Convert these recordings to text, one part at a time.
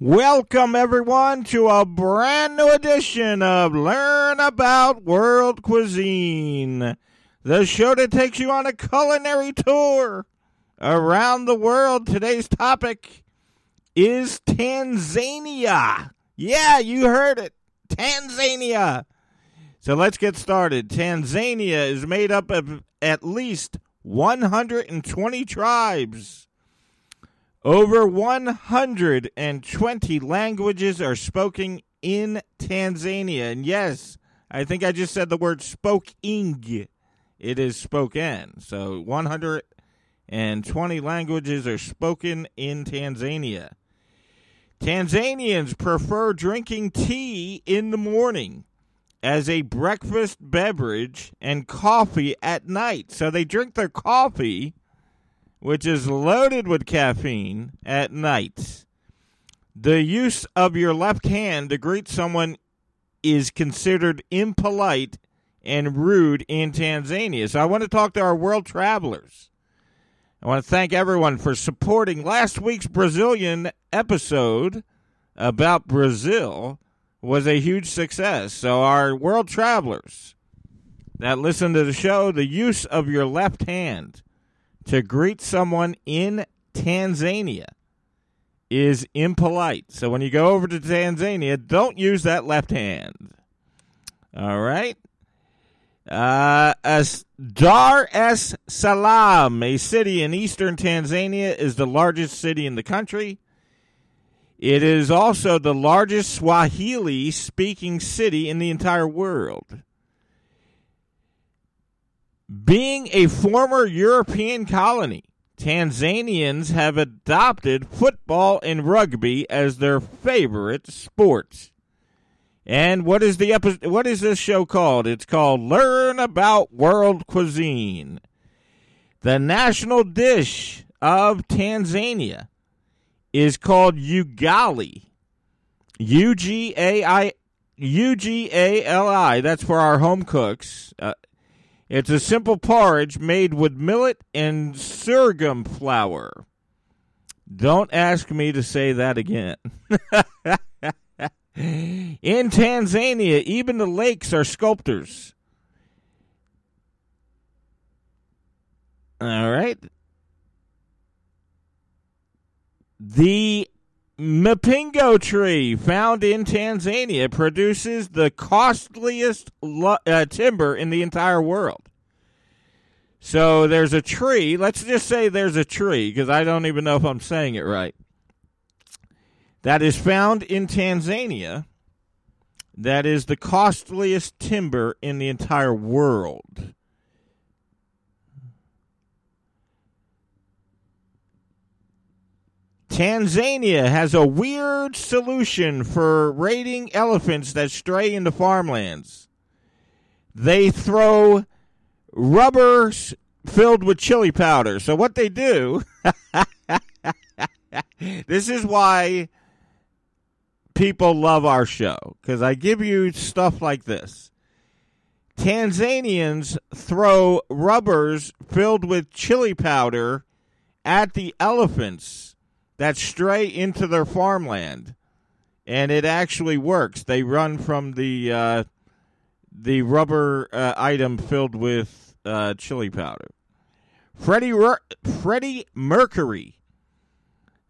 Welcome, everyone, to a brand new edition of Learn About World Cuisine, the show that takes you on a culinary tour around the world. Today's topic is Tanzania. Yeah, you heard it. Tanzania. So let's get started. Tanzania is made up of at least 120 tribes. Over 120 languages are spoken in Tanzania. And yes, I think I just said the word spoking. It is spoken. So 120 languages are spoken in Tanzania. Tanzanians prefer drinking tea in the morning as a breakfast beverage and coffee at night. So they drink their coffee, which is loaded with caffeine, at night. The use of your left hand to greet someone is considered impolite and rude in Tanzania. So I want to talk to our world travelers. I want to thank everyone for supporting last week's Brazilian episode about Brazil was a huge success. So our world travelers that listen to the show, the use of your left hand to greet someone in Tanzania is impolite. So when you go over to Tanzania, don't use that left hand. All right? Uh, as Dar es Salaam, a city in eastern Tanzania, is the largest city in the country. It is also the largest Swahili speaking city in the entire world. Being a former European colony, Tanzanians have adopted football and rugby as their favorite sports. And what is the episode, what is this show called? It's called Learn About World Cuisine. The national dish of Tanzania is called ugali. U G A I U G A L I. That's for our home cooks. Uh, it's a simple porridge made with millet and sorghum flour. Don't ask me to say that again. In Tanzania, even the lakes are sculptors. All right. The Mapingo tree, found in Tanzania, produces the costliest lo- uh, timber in the entire world. So there's a tree. Let's just say there's a tree, because I don't even know if I'm saying it right that is found in Tanzania that is the costliest timber in the entire world. Tanzania has a weird solution for raiding elephants that stray into farmlands. They throw rubbers filled with chili powder. So, what they do, this is why people love our show because I give you stuff like this. Tanzanians throw rubbers filled with chili powder at the elephants that stray into their farmland, and it actually works. They run from the uh, the rubber uh, item filled with uh, chili powder. Freddie Freddie Mercury,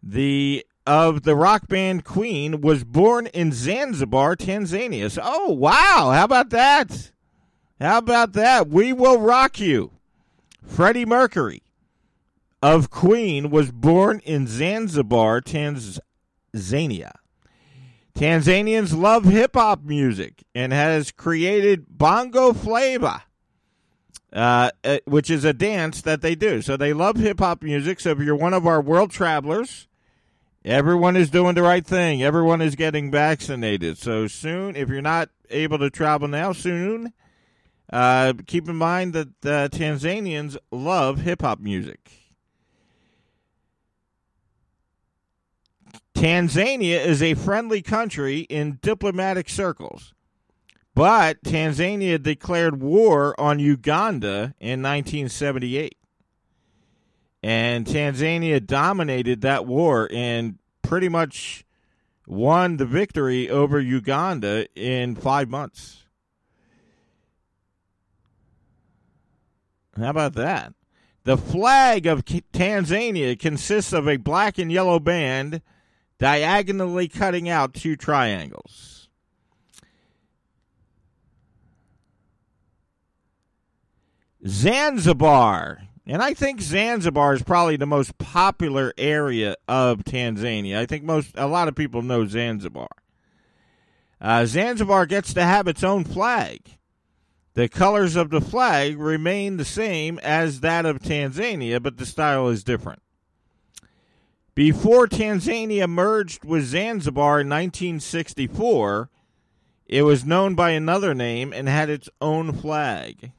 the of the rock band Queen was born in Zanzibar, Tanzania. So, oh, wow. How about that? How about that? We will rock you. Freddie Mercury of Queen was born in Zanzibar, Tanzania. Tanzanians love hip hop music and has created bongo flava, uh, uh, which is a dance that they do. So they love hip hop music. So if you're one of our world travelers, Everyone is doing the right thing. Everyone is getting vaccinated. So soon, if you're not able to travel now, soon, uh, keep in mind that uh, Tanzanians love hip hop music. Tanzania is a friendly country in diplomatic circles, but Tanzania declared war on Uganda in 1978 and Tanzania dominated that war and pretty much won the victory over Uganda in five months. How about that? The flag of Tanzania consists of a black and yellow band diagonally cutting out two triangles. Zanzibar. And I think Zanzibar is probably the most popular area of Tanzania. I think most a lot of people know Zanzibar. Uh, Zanzibar gets to have its own flag. The colors of the flag remain the same as that of Tanzania, but the style is different. Before Tanzania merged with Zanzibar in 1964, it was known by another name and had its own flag.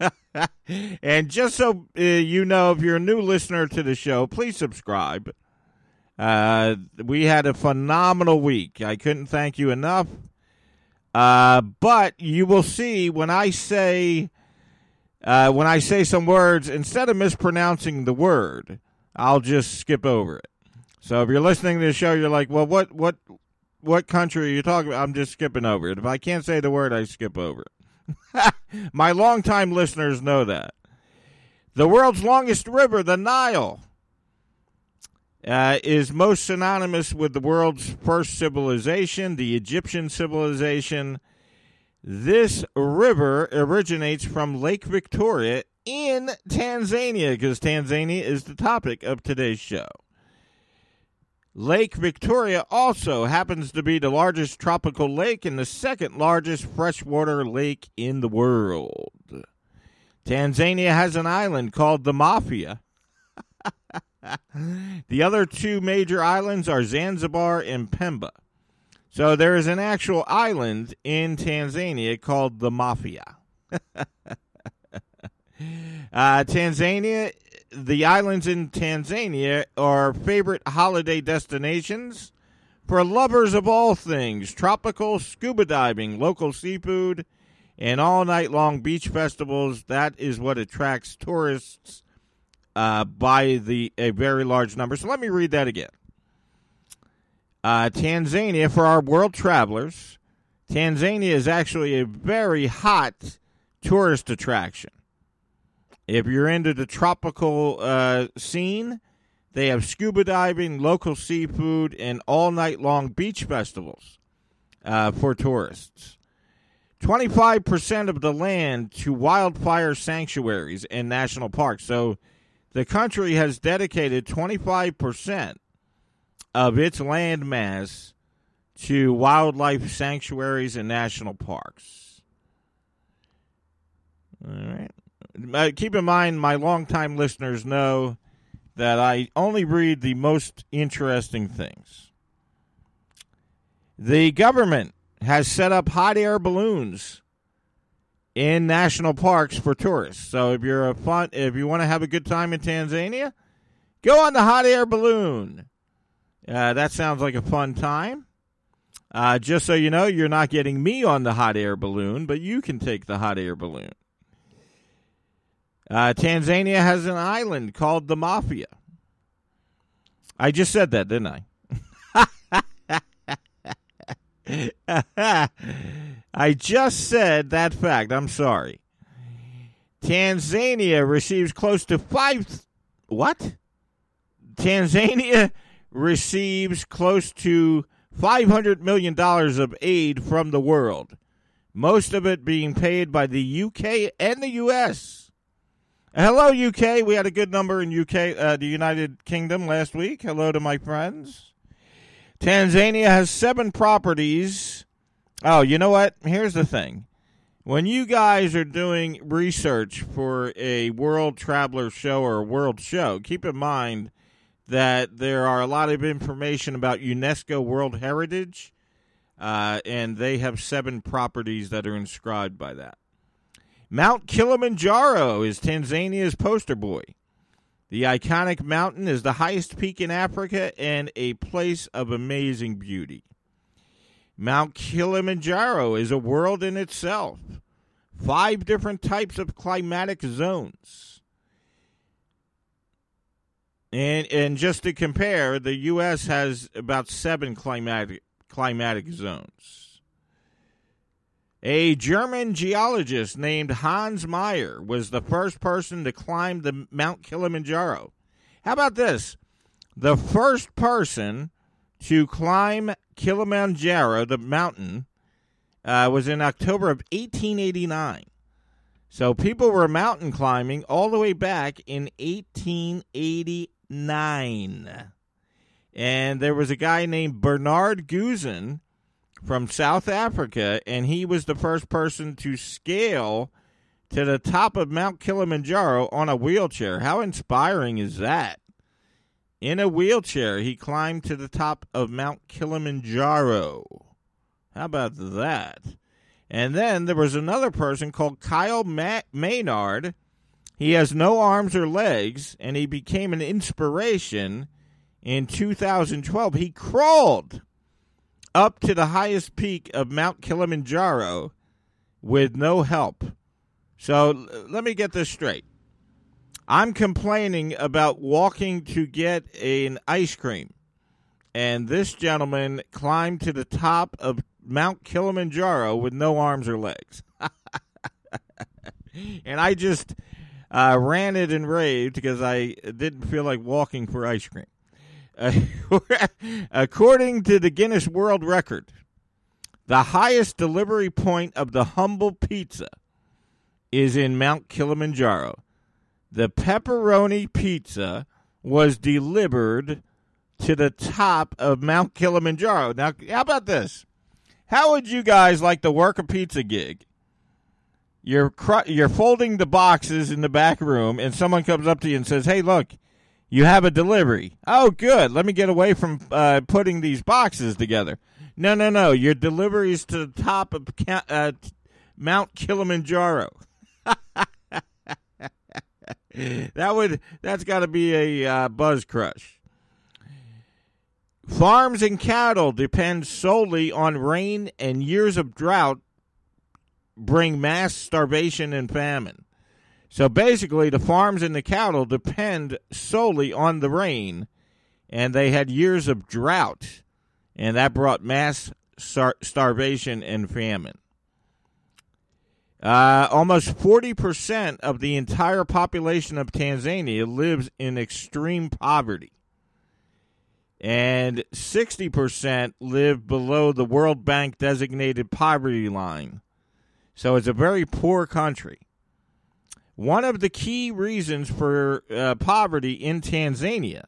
and just so uh, you know, if you're a new listener to the show, please subscribe. Uh, we had a phenomenal week. I couldn't thank you enough. Uh, but you will see when I say uh, when I say some words, instead of mispronouncing the word, I'll just skip over it. So if you're listening to the show, you're like, "Well, what what what country are you talking about?" I'm just skipping over it. If I can't say the word, I skip over it. My longtime listeners know that. The world's longest river, the Nile, uh, is most synonymous with the world's first civilization, the Egyptian civilization. This river originates from Lake Victoria in Tanzania, because Tanzania is the topic of today's show. Lake Victoria also happens to be the largest tropical lake and the second largest freshwater lake in the world. Tanzania has an island called the Mafia the other two major islands are Zanzibar and Pemba. So there is an actual island in Tanzania called the Mafia. uh, Tanzania, the islands in Tanzania are favorite holiday destinations for lovers of all things tropical, scuba diving, local seafood, and all night long beach festivals. That is what attracts tourists uh, by the a very large number. So let me read that again. Uh, Tanzania, for our world travelers, Tanzania is actually a very hot tourist attraction. If you're into the tropical uh, scene, they have scuba diving, local seafood, and all night long beach festivals uh, for tourists. 25% of the land to wildfire sanctuaries and national parks. So the country has dedicated 25% of its land mass to wildlife sanctuaries and national parks. All right. Uh, keep in mind, my longtime listeners know that I only read the most interesting things. The government has set up hot air balloons in national parks for tourists. So if you're a fun, if you want to have a good time in Tanzania, go on the hot air balloon. Uh, that sounds like a fun time. Uh, just so you know, you're not getting me on the hot air balloon, but you can take the hot air balloon. Uh, Tanzania has an island called the Mafia. I just said that, didn't I? I just said that fact. I'm sorry. Tanzania receives close to five. What? Tanzania receives close to $500 million of aid from the world, most of it being paid by the UK and the US. Hello, UK. We had a good number in UK, uh, the United Kingdom last week. Hello to my friends. Tanzania has seven properties. Oh, you know what? Here's the thing. When you guys are doing research for a world traveler show or a world show, keep in mind that there are a lot of information about UNESCO World Heritage, uh, and they have seven properties that are inscribed by that. Mount Kilimanjaro is Tanzania's poster boy. The iconic mountain is the highest peak in Africa and a place of amazing beauty. Mount Kilimanjaro is a world in itself. Five different types of climatic zones. And and just to compare, the US has about seven climatic climatic zones. A German geologist named Hans Meyer was the first person to climb the Mount Kilimanjaro. How about this? The first person to climb Kilimanjaro, the mountain, uh, was in October of 1889. So people were mountain climbing all the way back in 1889. And there was a guy named Bernard Goosen from South Africa, and he was the first person to scale to the top of Mount Kilimanjaro on a wheelchair. How inspiring is that? In a wheelchair, he climbed to the top of Mount Kilimanjaro. How about that? And then there was another person called Kyle Ma- Maynard. He has no arms or legs, and he became an inspiration in 2012. He crawled up to the highest peak of Mount Kilimanjaro with no help. So let me get this straight. I'm complaining about walking to get an ice cream. And this gentleman climbed to the top of Mount Kilimanjaro with no arms or legs. and I just uh, ranted and raved because I didn't feel like walking for ice cream. According to the Guinness World Record, the highest delivery point of the humble pizza is in Mount Kilimanjaro. The pepperoni pizza was delivered to the top of Mount Kilimanjaro. Now, how about this? How would you guys like to work a pizza gig? You're cr- you're folding the boxes in the back room, and someone comes up to you and says, "Hey, look, you have a delivery." Oh, good. Let me get away from uh, putting these boxes together. No, no, no. Your delivery is to the top of uh, Mount Kilimanjaro. that would that's got to be a uh, buzz crush. Farms and cattle depend solely on rain, and years of drought bring mass starvation and famine. So basically, the farms and the cattle depend solely on the rain, and they had years of drought, and that brought mass star- starvation and famine. Uh, almost 40% of the entire population of Tanzania lives in extreme poverty and 60% live below the World Bank designated poverty line. So it's a very poor country. One of the key reasons for uh, poverty in Tanzania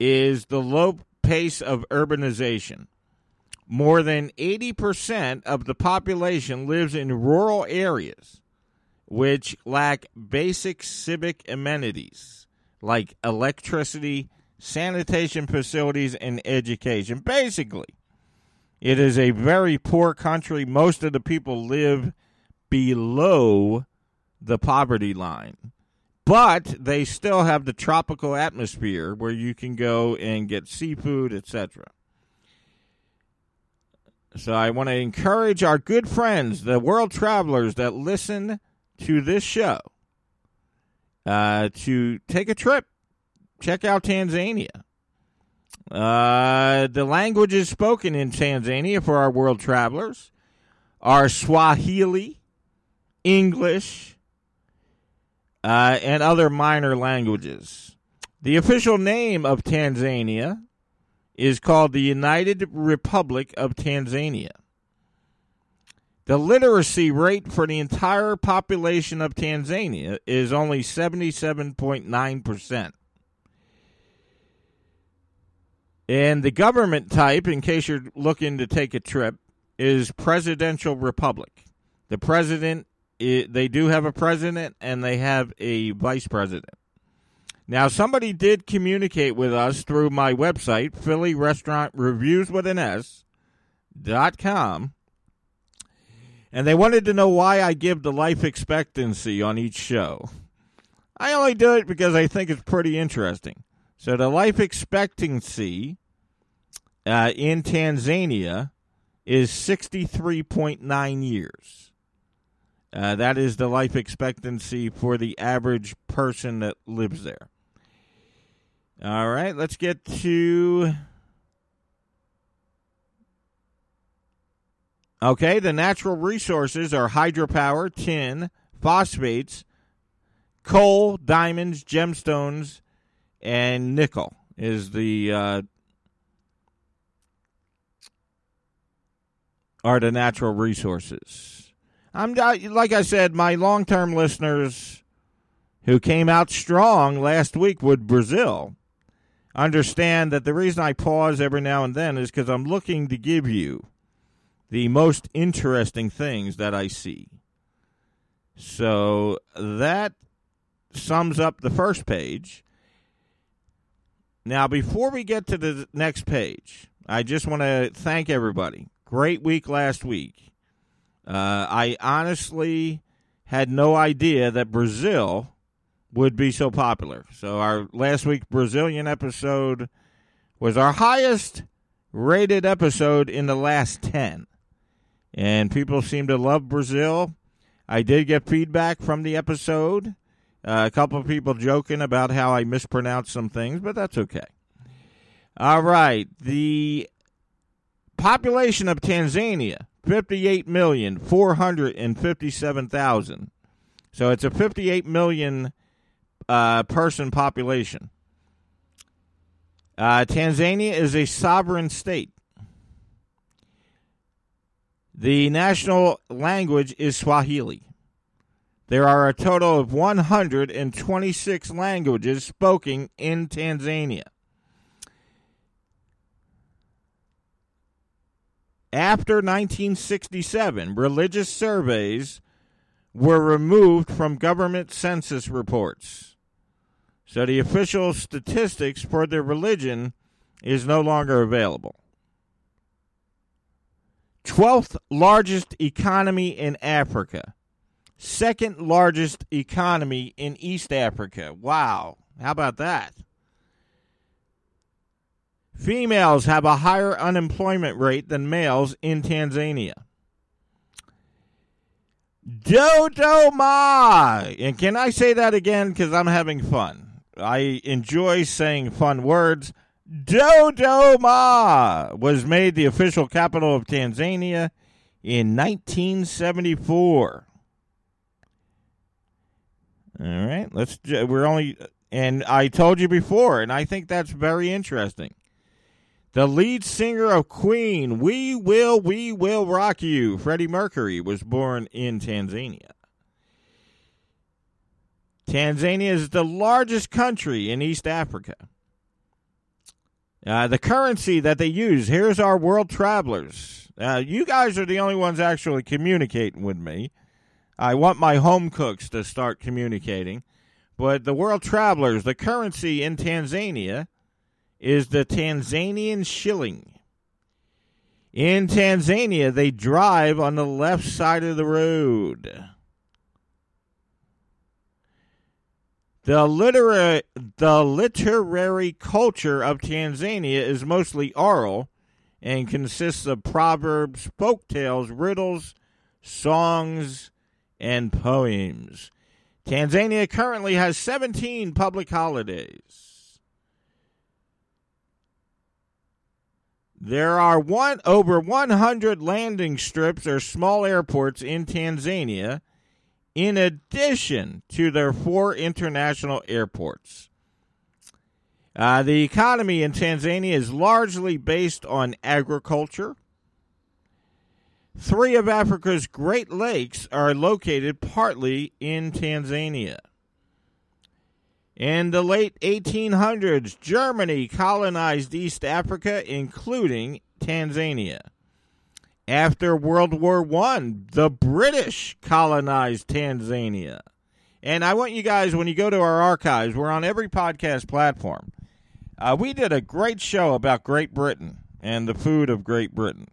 is the low pace of urbanization. More than 80% of the population lives in rural areas which lack basic civic amenities like electricity, sanitation facilities, and education. Basically, it is a very poor country. Most of the people live below the poverty line. But they still have the tropical atmosphere where you can go and get seafood, etc. So I want to encourage our good friends, the world travelers that listen to this show, uh, to take a trip check out Tanzania. Uh, the languages spoken in Tanzania for our world travelers are Swahili, English, uh, and other minor languages. The official name of Tanzania is called the United Republic of Tanzania. The literacy rate for the entire population of Tanzania is only 77.9%. And the government type, in case you're looking to take a trip, is presidential republic. The president, they do have a president and they have a vice president. Now, somebody did communicate with us through my website, Philly Restaurant Reviews with an S dot com, and they wanted to know why I give the life expectancy on each show. I only do it because I think it's pretty interesting. So the life expectancy uh, in Tanzania is 63.9 years. Uh, that is the life expectancy for the average person that lives there. All right, let's get to Okay, the natural resources are hydropower, tin, phosphates, coal, diamonds, gemstones, and nickel is the uh, are the natural resources. I'm like I said, my long term listeners who came out strong last week with Brazil understand that the reason I pause every now and then is because I'm looking to give you the most interesting things that I see. So that sums up the first page. Now, before we get to the next page, I just want to thank everybody. Great week last week. Uh, I honestly had no idea that Brazil would be so popular. So, our last week Brazilian episode was our highest rated episode in the last 10. And people seem to love Brazil. I did get feedback from the episode. Uh, a couple of people joking about how I mispronounced some things, but that's okay. All right. The population of Tanzania, 58,457,000. So it's a 58 million uh, person population. Uh, Tanzania is a sovereign state. The national language is Swahili. There are a total of 126 languages spoken in Tanzania. After 1967, religious surveys were removed from government census reports. So the official statistics for their religion is no longer available. 12th largest economy in Africa second largest economy in East Africa. Wow. How about that? Females have a higher unemployment rate than males in Tanzania. Dodoma! And can I say that again? Because I'm having fun. I enjoy saying fun words. Dodoma was made the official capital of Tanzania in 1974. All right, let's. We're only, and I told you before, and I think that's very interesting. The lead singer of Queen, We Will, We Will Rock You, Freddie Mercury, was born in Tanzania. Tanzania is the largest country in East Africa. Uh, the currency that they use, here's our world travelers. Uh, you guys are the only ones actually communicating with me. I want my home cooks to start communicating. But the world travelers, the currency in Tanzania is the Tanzanian shilling. In Tanzania, they drive on the left side of the road. The literary, the literary culture of Tanzania is mostly oral and consists of proverbs, folk tales, riddles, songs, and poems. Tanzania currently has 17 public holidays. There are one over 100 landing strips or small airports in Tanzania in addition to their four international airports. Uh, the economy in Tanzania is largely based on agriculture, Three of Africa's Great Lakes are located partly in Tanzania. In the late 1800s, Germany colonized East Africa, including Tanzania. After World War I, the British colonized Tanzania. And I want you guys, when you go to our archives, we're on every podcast platform. Uh, we did a great show about Great Britain and the food of Great Britain.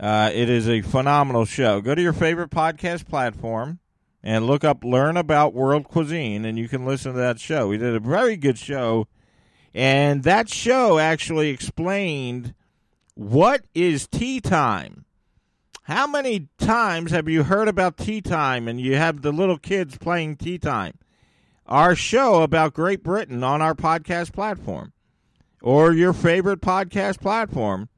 Uh, it is a phenomenal show. Go to your favorite podcast platform and look up Learn About World Cuisine, and you can listen to that show. We did a very good show, and that show actually explained what is tea time. How many times have you heard about tea time and you have the little kids playing tea time? Our show about Great Britain on our podcast platform or your favorite podcast platform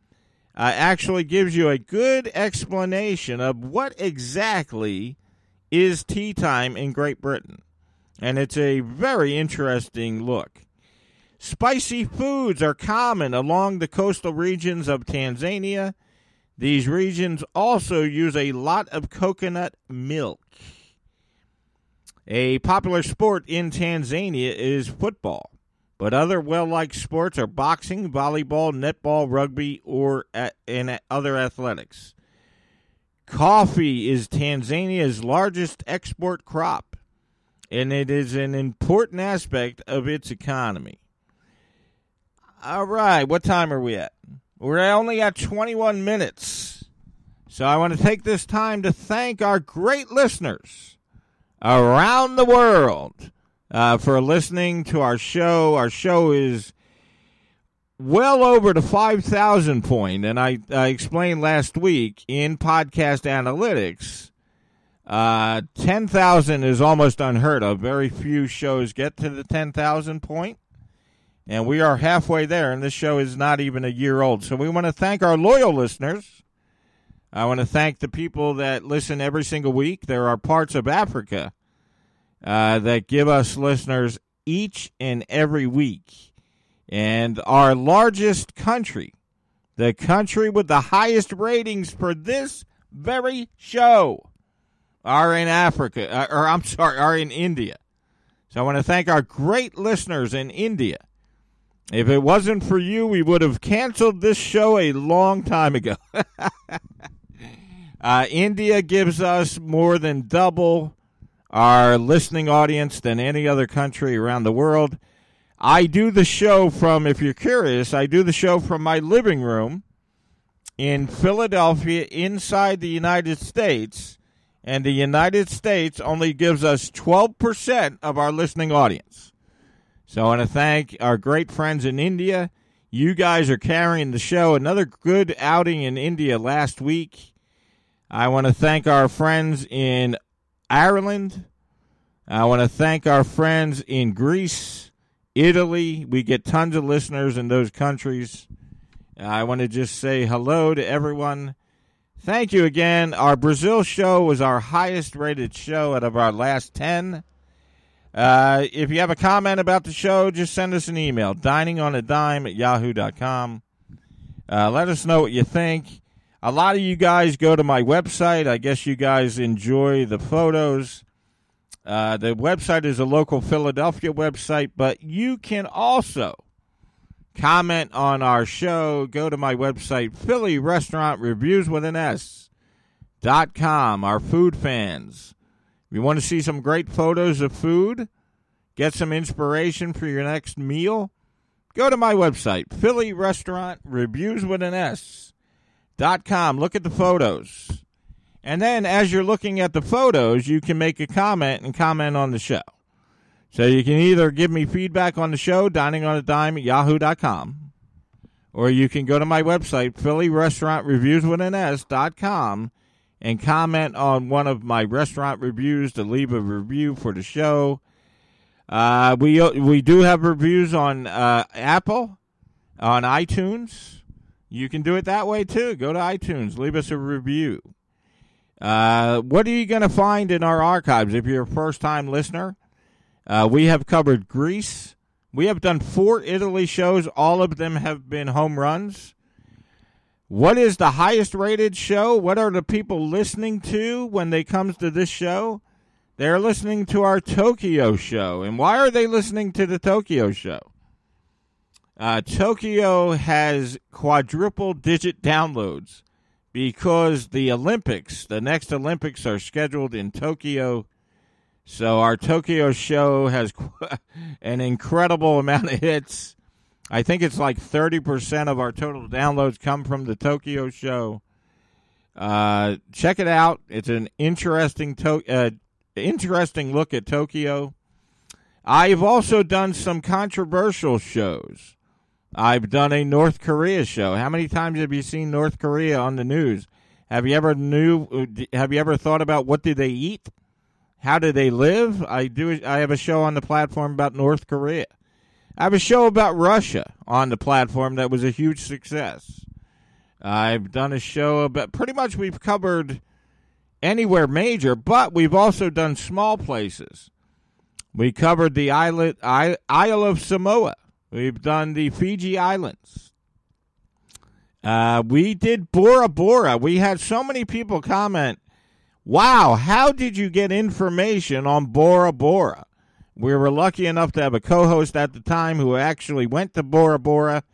uh, actually gives you a good explanation of what exactly is tea time in Great Britain. And it's a very interesting look. Spicy foods are common along the coastal regions of Tanzania. These regions also use a lot of coconut milk. A popular sport in Tanzania is football, but other well liked sports are boxing, volleyball, netball, rugby, or and other athletics. Coffee is Tanzania's largest export crop, and it is an important aspect of its economy. All right, what time are we at? We're only at 21 minutes. So I want to take this time to thank our great listeners around the world uh, for listening to our show. Our show is well over the 5,000 point, and I, I explained last week in podcast analytics. Uh, 10,000 is almost unheard of. Very few shows get to the 10,000. And we are halfway there, and this show is not even a year old. So we want to thank our loyal listeners. I want to thank the people that listen every single week. There are parts of Africa uh, that give us listeners each and every week. And our largest country, the country with the highest ratings for this very show, are in Africa, uh, or I'm sorry, are in India. So I want to thank our great listeners in India. If it wasn't for you, we would have canceled this show a long time ago. uh, India gives us more than double our listening audience than any other country around the world. I do the show from, if you're curious, I do the show from my living room in Philadelphia inside the United States, and the United States only gives us 12% of our listening audience. So I want to thank our great friends in India. You guys are carrying the show. Another good outing in India last week. I want to thank our friends in Ireland. I want to thank our friends in Greece, Italy. We get tons of listeners in those countries. I want to just say hello to everyone. Thank you again. Our Brazil show was our highest rated show out of our last 10. Uh, if you have a comment about the show, just send us an email, diningonadime at yahoo.com. Uh, let us know what you think. A lot of you guys go to my website. I guess you guys enjoy the photos. Uh, the website is a local Philadelphia website, but you can also comment on our show. Go to my website, Philly Restaurant Reviews with an S dot com. Our food fans if you want to see some great photos of food, get some inspiration for your next meal, go to my website, Philly Restaurant Reviews with an S dot com. Look at the photos. And then as you're looking at the photos, you can make a comment and comment on the show. So you can either give me feedback on the show, dining on a dime at yahoo.com, or you can go to my website, Philly Restaurant Reviews with an S and comment on one of my restaurant reviews to leave a review for the show. Uh, we we do have reviews on uh, Apple, on iTunes. You can do it that way too. Go to iTunes, leave us a review. Uh, what are you going to find in our archives if you're a first time listener? Uh, we have covered Greece. We have done four Italy shows. All of them have been home runs. What is the highest rated show? What are the people listening to when they comes to this show? They're listening to our Tokyo show. And why are they listening to the Tokyo show? Uh, Tokyo has quadruple digit downloads because the Olympics, the next Olympics, are scheduled in Tokyo. So our Tokyo show has an incredible amount of hits. I think it's like 30% of our total downloads come from the Tokyo show. Uh, check it out. It's an interesting to- uh, interesting look at Tokyo. I've also done some controversial shows. I've done a North Korea show. How many times have you seen North Korea on the news? Have you ever knew uh, have you ever thought about what do they eat? How do they live? I do I have a show on the platform about North Korea. I have a show about Russia on the platform that was a huge success. I've done a show about pretty much we've covered anywhere major, but we've also done small places. We covered the islet, Isle of Samoa. We've done the Fiji Islands. Uh, we did Bora Bora. We had so many people comment, wow, how did you get information on Bora Bora? We were lucky enough to have a co host at the time who actually went to Bora Bora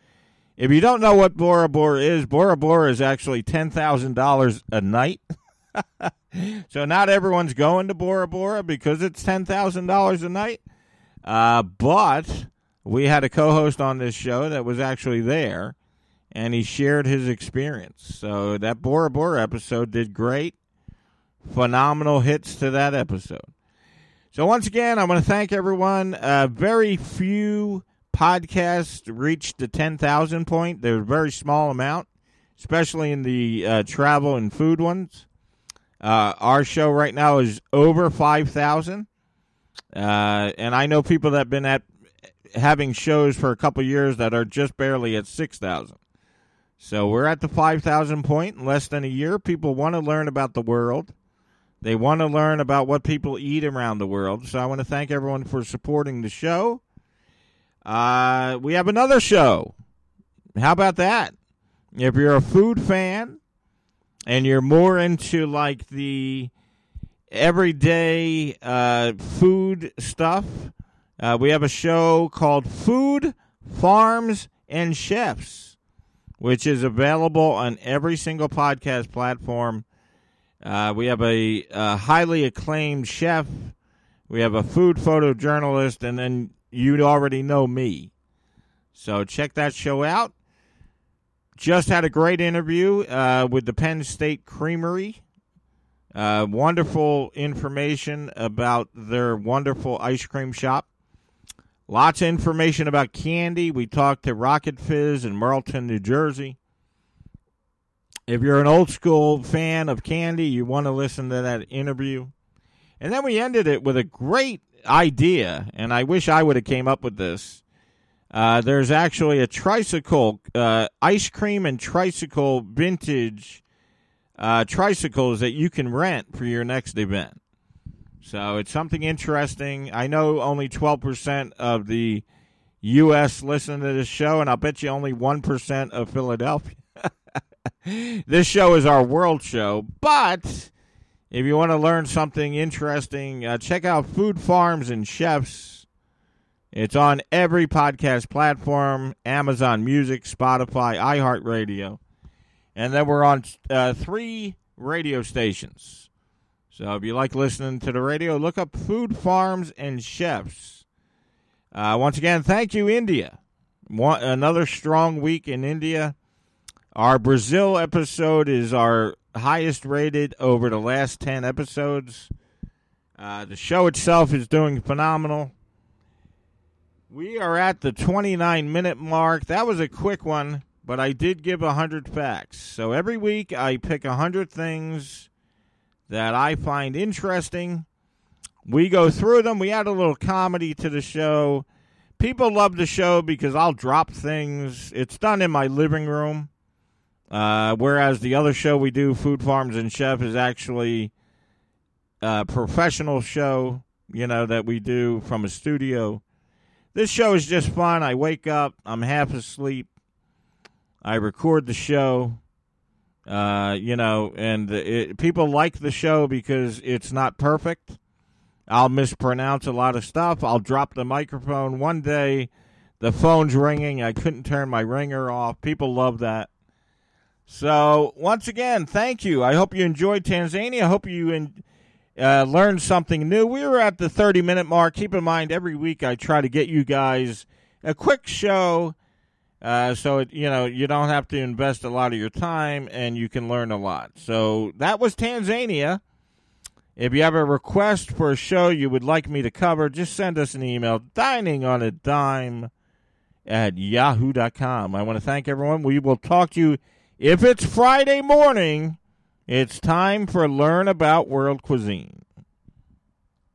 if you don't know what Bora Bora is, Bora Bora is actually $10,000 a night. so not everyone's going to Bora Bora because it's $10,000 a night. Uh, but we had a co host on this show that was actually there and he shared his experience. So that Bora Bora episode did great. Phenomenal hits to that episode. So once again, I want to thank everyone. Uh, very few podcasts reached the 10,000 point. They're a very small amount, especially in the uh, travel and food ones. Uh, our show right now is over 5,000. Uh, and I know people that have been at having shows for a couple years that are just barely at 6,000. So we're at the 5,000 point in less than a year. People want to learn about the world. They want to learn about what people eat around the world. So I want to thank everyone for supporting the show. Uh, we have another show. How about that? If you're a food fan and you're more into like the everyday uh, food stuff, uh, we have a show called Food, Farms, and Chefs, which is available on every single podcast platform. Uh, we have a, a, highly acclaimed chef. We have a food photojournalist, and then you already know me. So check that show out. Just had a great interview uh, with the Penn State Creamery. Uh, wonderful information about their wonderful ice cream shop. Lots of information about candy. We talked to Rocket Fizz in Marlton, New Jersey. If you're an old school fan of candy, you want to listen to that interview. And then we ended it with a great idea, and I wish I would have came up with this. Uh, there's actually a tricycle, uh, ice cream and tricycle vintage uh, tricycles that you can rent for your next event. So it's something interesting. I know only 12% of the U.S. listen to this show, and I'll bet you only 1% of Philadelphia. this show is our world show, but if you want to learn something interesting, uh, check out Food Farms and Chefs. It's on every podcast platform Amazon Music, Spotify, iHeartRadio. And then we're on uh, three radio stations. So if you like listening to the radio, look up Food Farms and Chefs. Uh, once again, thank you, India. One, another strong week in India. Our Brazil episode is our highest rated over the last 10 episodes. Uh, the show itself is doing phenomenal. We are at the 29 minute mark. That was a quick one, but I did give 100 facts. So every week I pick 100 things that I find interesting. We go through them. We add a little comedy to the show. People love the show because I'll drop things. It's done in my living room. Uh, whereas the other show we do, Food Farms and Chef, is actually a professional show, you know, that we do from a studio. This show is just fun. I wake up, I'm half asleep, I record the show, uh, you know, and it, people like the show because it's not perfect. I'll mispronounce a lot of stuff. I'll drop the microphone. One day, the phone's ringing. I couldn't turn my ringer off. People love that. So once again, thank you. I hope you enjoyed Tanzania. I hope you in, uh, learned something new. We were at the 30 minute mark. Keep in mind, every week I try to get you guys a quick show. Uh, so it, you know you don't have to invest a lot of your time and you can learn a lot. So that was Tanzania. If you have a request for a show you would like me to cover, just send us an email, dining on a dime at yahoo.com. I want to thank everyone. We will talk to you if it's Friday morning, it's time for Learn About World Cuisine.